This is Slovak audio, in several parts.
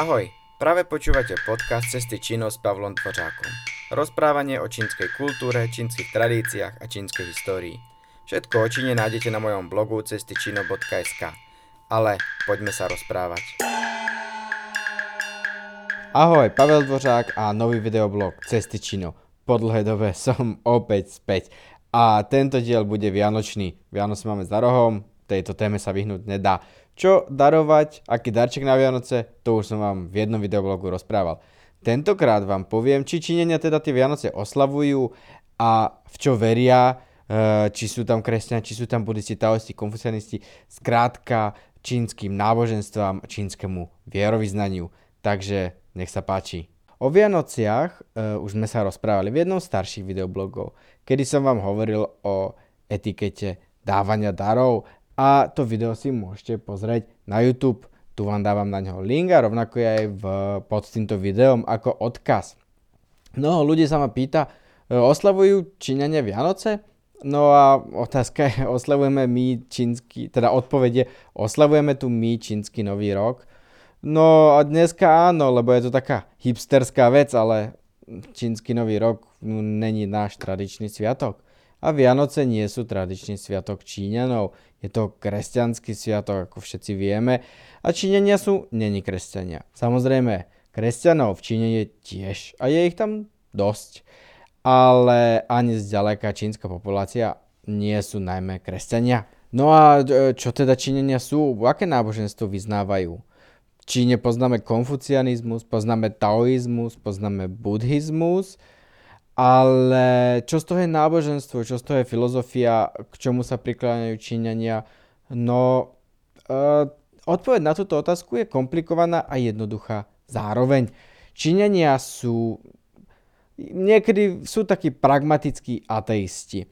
Ahoj, práve počúvate podcast Cesty Číno s Pavlom Tvořákom. Rozprávanie o čínskej kultúre, čínskych tradíciách a čínskej histórii. Všetko o Číne nájdete na mojom blogu cestyčino.sk. Ale poďme sa rozprávať. Ahoj, Pavel Dvořák a nový videoblog Cesty Čino. Po dlhej dobe som opäť späť. A tento diel bude vianočný. Vianoce máme za rohom, tejto téme sa vyhnúť nedá. Čo darovať, aký darček na Vianoce, to už som vám v jednom videoblogu rozprával. Tentokrát vám poviem, či Číňania teda tie Vianoce oslavujú a v čo veria, e, či sú tam kresťania, či sú tam budisti, taoisti, konfucianisti, skrátka čínskym náboženstvám, čínskemu vierovýznaniu. Takže nech sa páči. O Vianociach uh, už sme sa rozprávali v jednom z starších videoblogov, kedy som vám hovoril o etikete dávania darov a to video si môžete pozrieť na YouTube. Tu vám dávam na neho link a rovnako je aj v, pod týmto videom ako odkaz. Mnoho ľudí sa ma pýta, e, oslavujú Číňania Vianoce? No a otázka je, oslavujeme my čínsky, teda odpovede, oslavujeme tu my čínsky nový rok? No a dneska áno, lebo je to taká hipsterská vec, ale čínsky nový rok no, není náš tradičný sviatok. A Vianoce nie sú tradičný sviatok Číňanov, je to kresťanský sviatok, ako všetci vieme. A Číňania sú není kresťania. Samozrejme, kresťanov v Číne je tiež a je ich tam dosť. Ale ani zďaleka čínska populácia nie sú najmä kresťania. No a e, čo teda Číňania sú? Aké náboženstvo vyznávajú? V Číne poznáme konfucianizmus, poznáme taoizmus, poznáme buddhizmus, ale čo z toho je náboženstvo, čo z toho je filozofia, k čomu sa prikláňajú Číňania? No, uh, odpoveď na túto otázku je komplikovaná a jednoduchá zároveň. Číňania sú, niekedy sú takí pragmatickí ateisti.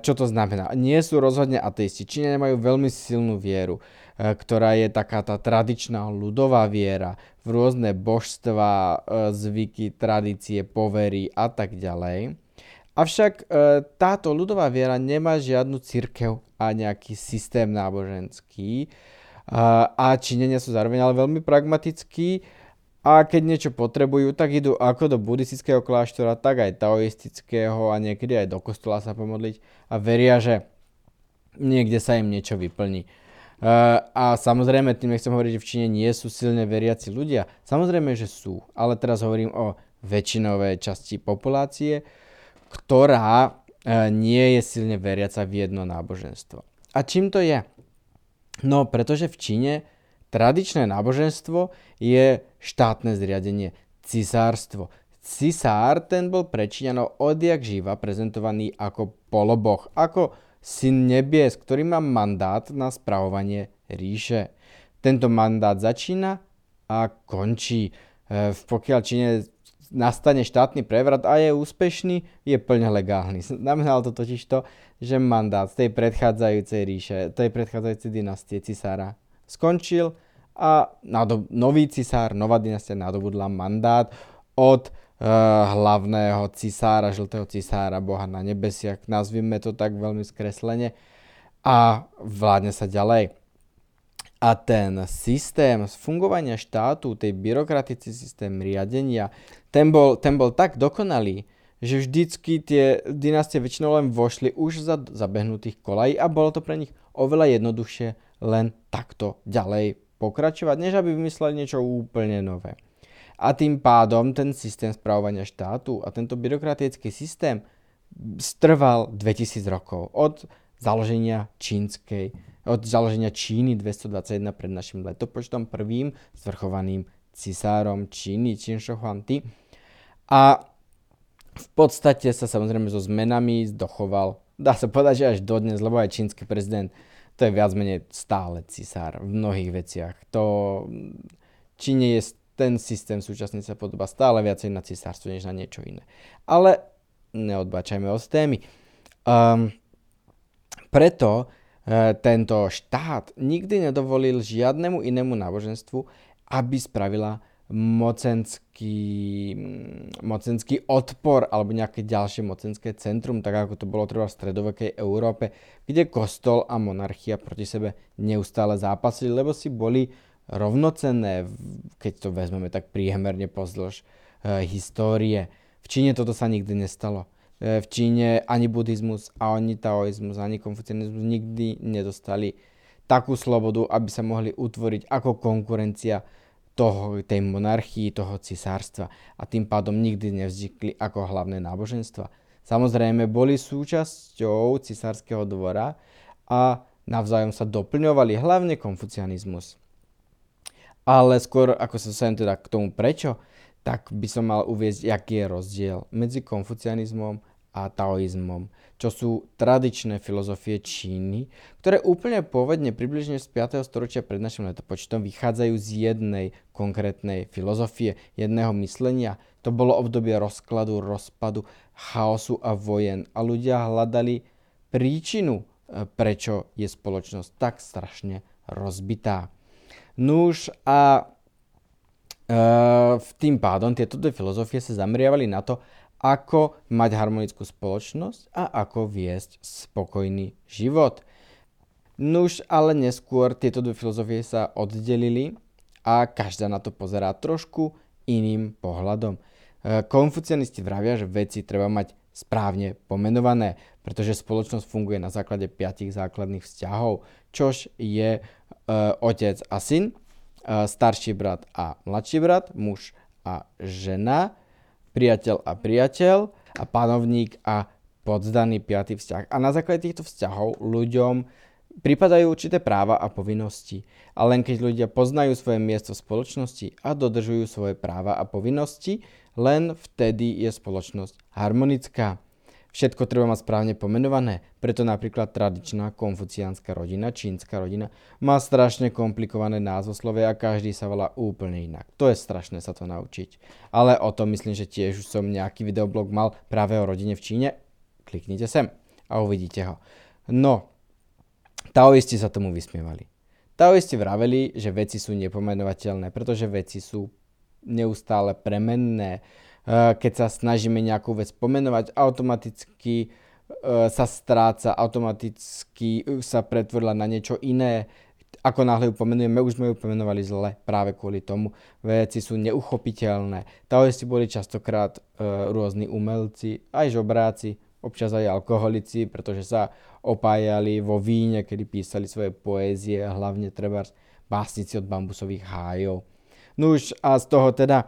Čo to znamená? Nie sú rozhodne ateisti. Číňania majú veľmi silnú vieru. E, ktorá je taká tá tradičná ľudová viera v rôzne božstva, e, zvyky, tradície, povery a tak ďalej. Avšak e, táto ľudová viera nemá žiadnu církev a nejaký systém náboženský. A činenia sú zároveň ale veľmi pragmatickí a keď niečo potrebujú, tak idú ako do buddhistického kláštora, tak aj taoistického a niekedy aj do kostola sa pomodliť a veria, že niekde sa im niečo vyplní. Uh, a samozrejme, tým nechcem hovoriť, že v Číne nie sú silne veriaci ľudia. Samozrejme, že sú, ale teraz hovorím o väčšinovej časti populácie, ktorá uh, nie je silne veriaca v jedno náboženstvo. A čím to je? No, pretože v Číne tradičné náboženstvo je štátne zriadenie, cisárstvo. Cisár ten bol pre Číňanov odjak živa prezentovaný ako poloboh, ako syn nebies, ktorý má mandát na spravovanie ríše. Tento mandát začína a končí. E, pokiaľ Číne nastane štátny prevrat a je úspešný, je plne legálny. Znamenalo to totiž to, že mandát z tej predchádzajúcej ríše, tej predchádzajúcej dynastie cisára skončil a nový cisár, nová dynastia nadobudla mandát od Eh, hlavného cisára, žltého cisára, boha na nebesiach, nazvime to tak veľmi skreslene, a vládne sa ďalej. A ten systém fungovania štátu, tej byrokratický systém riadenia, ten bol, ten bol tak dokonalý, že vždycky tie dynastie väčšinou len vošli už za zabehnutých kolají a bolo to pre nich oveľa jednoduchšie len takto ďalej pokračovať, než aby vymysleli niečo úplne nové. A tým pádom ten systém správovania štátu a tento byrokratický systém strval 2000 rokov od založenia čínskej, od založenia Číny 221 pred našim letopočtom prvým zvrchovaným cisárom Číny, Čín Huangdi. A v podstate sa samozrejme so zmenami dochoval, dá sa povedať, že až dodnes, lebo aj čínsky prezident to je viac menej stále cisár v mnohých veciach. To Číne je ten systém súčasne sa podobá stále viacej na cisárstvo, než na niečo iné. Ale neodbačajme od témy. Um, preto uh, tento štát nikdy nedovolil žiadnemu inému náboženstvu, aby spravila mocenský, mocenský odpor alebo nejaké ďalšie mocenské centrum, tak ako to bolo treba v stredovekej Európe, kde kostol a monarchia proti sebe neustále zápasili, lebo si boli rovnocenné. keď to vezmeme tak príhemerne pozdĺž e, histórie. V Číne toto sa nikdy nestalo. E, v Číne ani buddhizmus, ani taoizmus, ani konfucianizmus nikdy nedostali takú slobodu, aby sa mohli utvoriť ako konkurencia toho, tej monarchii, toho cisárstva a tým pádom nikdy nevznikli ako hlavné náboženstva. Samozrejme boli súčasťou cisárskeho dvora a navzájom sa doplňovali, hlavne konfucianizmus. Ale skôr ako sa dostanem teda k tomu prečo, tak by som mal uviezť, aký je rozdiel medzi konfucianizmom a taoizmom, čo sú tradičné filozofie Číny, ktoré úplne pôvodne približne z 5. storočia pred našim letopočtom vychádzajú z jednej konkrétnej filozofie, jedného myslenia. To bolo obdobie rozkladu, rozpadu, chaosu a vojen a ľudia hľadali príčinu, e, prečo je spoločnosť tak strašne rozbitá. Nuž a v tým pádom tieto dve filozofie sa zameriavali na to, ako mať harmonickú spoločnosť a ako viesť spokojný život. Nuž, ale neskôr tieto dve filozofie sa oddelili a každá na to pozerá trošku iným pohľadom. E, konfucianisti vravia, že veci treba mať správne pomenované, pretože spoločnosť funguje na základe piatich základných vzťahov, čož je e, otec a syn, starší brat a mladší brat, muž a žena, priateľ a priateľ a panovník a poddaný piatý vzťah. A na základe týchto vzťahov ľuďom pripadajú určité práva a povinnosti. A len keď ľudia poznajú svoje miesto v spoločnosti a dodržujú svoje práva a povinnosti, len vtedy je spoločnosť harmonická. Všetko treba mať správne pomenované, preto napríklad tradičná konfuciánska rodina, čínska rodina, má strašne komplikované názvoslovie a každý sa volá úplne inak. To je strašné sa to naučiť. Ale o tom myslím, že tiež už som nejaký videoblog mal práve o rodine v Číne. Kliknite sem a uvidíte ho. No, taoisti sa tomu vysmievali. Taoisti vraveli, že veci sú nepomenovateľné, pretože veci sú neustále premenné keď sa snažíme nejakú vec pomenovať, automaticky eh, sa stráca, automaticky sa pretvorila na niečo iné. Ako náhle ju pomenujeme, už sme ju pomenovali zle práve kvôli tomu. Veci sú neuchopiteľné. Taoisti boli častokrát rôzni umelci, aj žobráci, občas aj alkoholici, pretože sa opájali vo víne, kedy písali svoje poézie, hlavne treba básnici od bambusových hájov. No už a z toho teda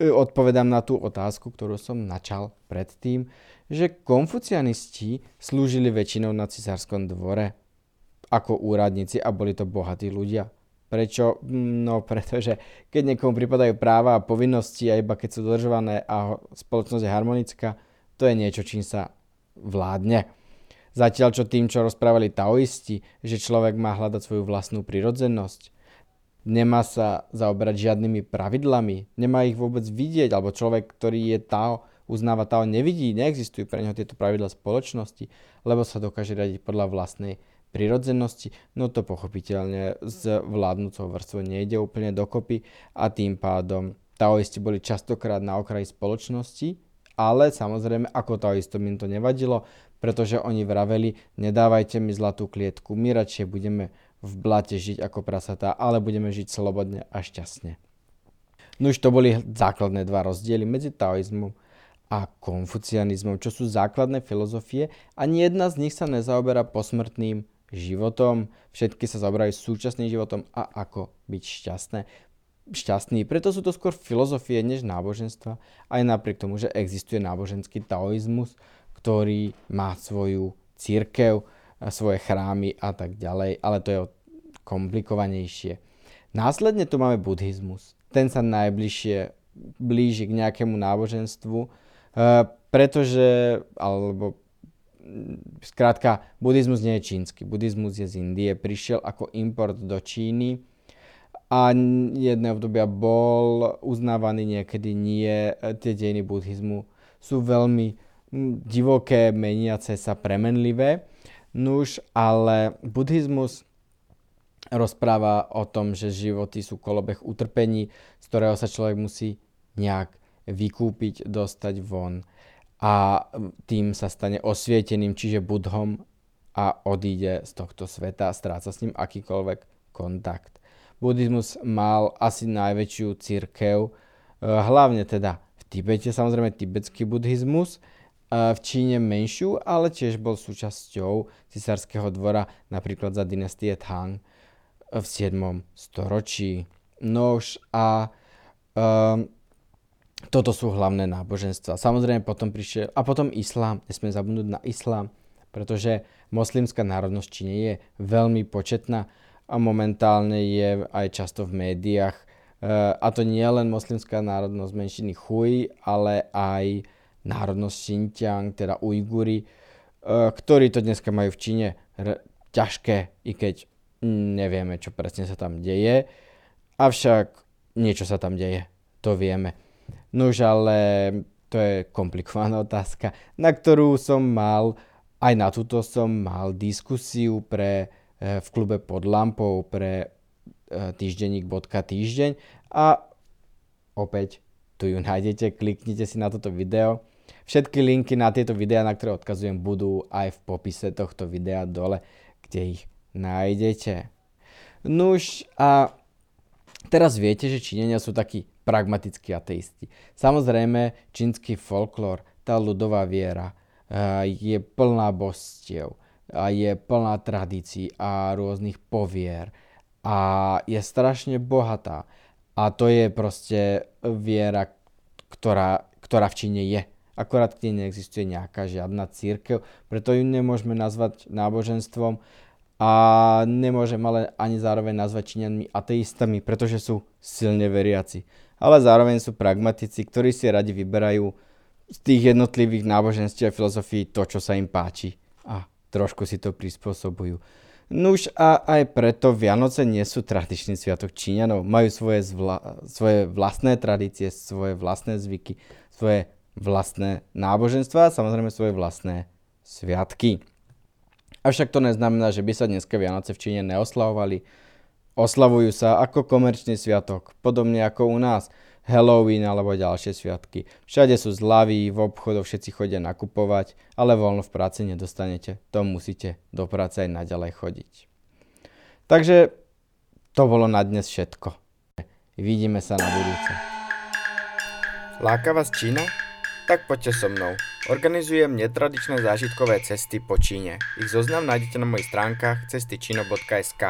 odpovedám na tú otázku, ktorú som načal predtým, že konfucianisti slúžili väčšinou na cisárskom dvore ako úradníci a boli to bohatí ľudia. Prečo? No pretože keď niekomu pripadajú práva a povinnosti a iba keď sú dodržované a spoločnosť je harmonická, to je niečo, čím sa vládne. Zatiaľ čo tým, čo rozprávali taoisti, že človek má hľadať svoju vlastnú prirodzenosť, nemá sa zaoberať žiadnymi pravidlami, nemá ich vôbec vidieť, alebo človek, ktorý je Tao, uznáva Tao, nevidí, neexistujú pre neho tieto pravidla spoločnosti, lebo sa dokáže radiť podľa vlastnej prirodzenosti, no to pochopiteľne s vládnúcou vrstvou nejde úplne dokopy a tým pádom taoisti boli častokrát na okraji spoločnosti, ale samozrejme ako taoistom im to nevadilo, pretože oni vraveli, nedávajte mi zlatú klietku, my radšej budeme v blate žiť ako prasatá, ale budeme žiť slobodne a šťastne. No už to boli základné dva rozdiely medzi taoizmom a konfucianizmom, čo sú základné filozofie. Ani jedna z nich sa nezaoberá posmrtným životom, všetky sa zaoberajú súčasným životom a ako byť šťastné. Šťastný, preto sú to skôr filozofie než náboženstva, aj napriek tomu, že existuje náboženský taoizmus, ktorý má svoju církev, svoje chrámy a tak ďalej, ale to je komplikovanejšie. Následne tu máme buddhizmus. Ten sa najbližšie blíži k nejakému náboženstvu, e, pretože, alebo skrátka, buddhizmus nie je čínsky. Buddhizmus je z Indie, prišiel ako import do Číny a jedné obdobia bol uznávaný, niekedy nie. Tie dejiny buddhizmu sú veľmi divoké, meniace sa, premenlivé. Nuž, ale buddhizmus rozpráva o tom, že životy sú kolobeh utrpení, z ktorého sa človek musí nejak vykúpiť, dostať von a tým sa stane osvieteným, čiže budhom a odíde z tohto sveta, stráca s ním akýkoľvek kontakt. Buddhizmus mal asi najväčšiu církev, hlavne teda v Tibete, samozrejme tibetský buddhizmus, v Číne menšiu, ale tiež bol súčasťou cisárskeho dvora, napríklad za dynastie Tang v 7. storočí. Nož a um, toto sú hlavné náboženstva. Samozrejme potom prišiel, a potom islám, nesmieme zabudnúť na islám, pretože moslimská národnosť Číne je veľmi početná a momentálne je aj často v médiách. Uh, a to nie len moslimská národnosť menšiny Hui, ale aj národnosť Xinjiang, teda Ujguri, e, ktorí to dneska majú v Číne r- ťažké, i keď nevieme, čo presne sa tam deje. Avšak niečo sa tam deje, to vieme. Nož ale to je komplikovaná otázka, na ktorú som mal, aj na túto som mal diskusiu pre, e, v klube pod lampou pre e, týždenník.týždeň a opäť tu ju nájdete, kliknite si na toto video Všetky linky na tieto videá, na ktoré odkazujem, budú aj v popise tohto videa dole, kde ich nájdete. Nuž a teraz viete, že Číňania sú takí pragmatickí ateisti. Samozrejme, čínsky folklór, tá ľudová viera je plná božstiev, a je plná tradícií a rôznych povier a je strašne bohatá. A to je proste viera, ktorá, ktorá v Číne je akorát kde neexistuje nejaká žiadna církev, preto ju nemôžeme nazvať náboženstvom a nemôžem ale ani zároveň nazvať Číňanmi ateistami, pretože sú silne veriaci. Ale zároveň sú pragmatici, ktorí si radi vyberajú z tých jednotlivých náboženstiev a filozofií to, čo sa im páči a trošku si to prispôsobujú. Nuž a aj preto Vianoce nie sú tradičný sviatok Číňanov. Majú svoje, zvla- svoje vlastné tradície, svoje vlastné zvyky, svoje vlastné náboženstva a samozrejme svoje vlastné sviatky. Avšak to neznamená, že by sa dneska Vianoce v Číne neoslavovali. Oslavujú sa ako komerčný sviatok, podobne ako u nás. Halloween alebo ďalšie sviatky. Všade sú zľavy, v obchodoch všetci chodia nakupovať, ale voľno v práci nedostanete. To musíte do práce aj naďalej chodiť. Takže to bolo na dnes všetko. Vidíme sa na budúce. Láka vás Čína? Tak poďte so mnou. Organizujem netradičné zážitkové cesty po Číne. Ich zoznam nájdete na mojich stránkach cestyčino.sk.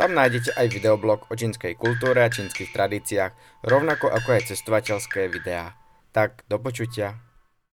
Tam nájdete aj videoblog o čínskej kultúre a čínskych tradíciách, rovnako ako aj cestovateľské videá. Tak, do počutia.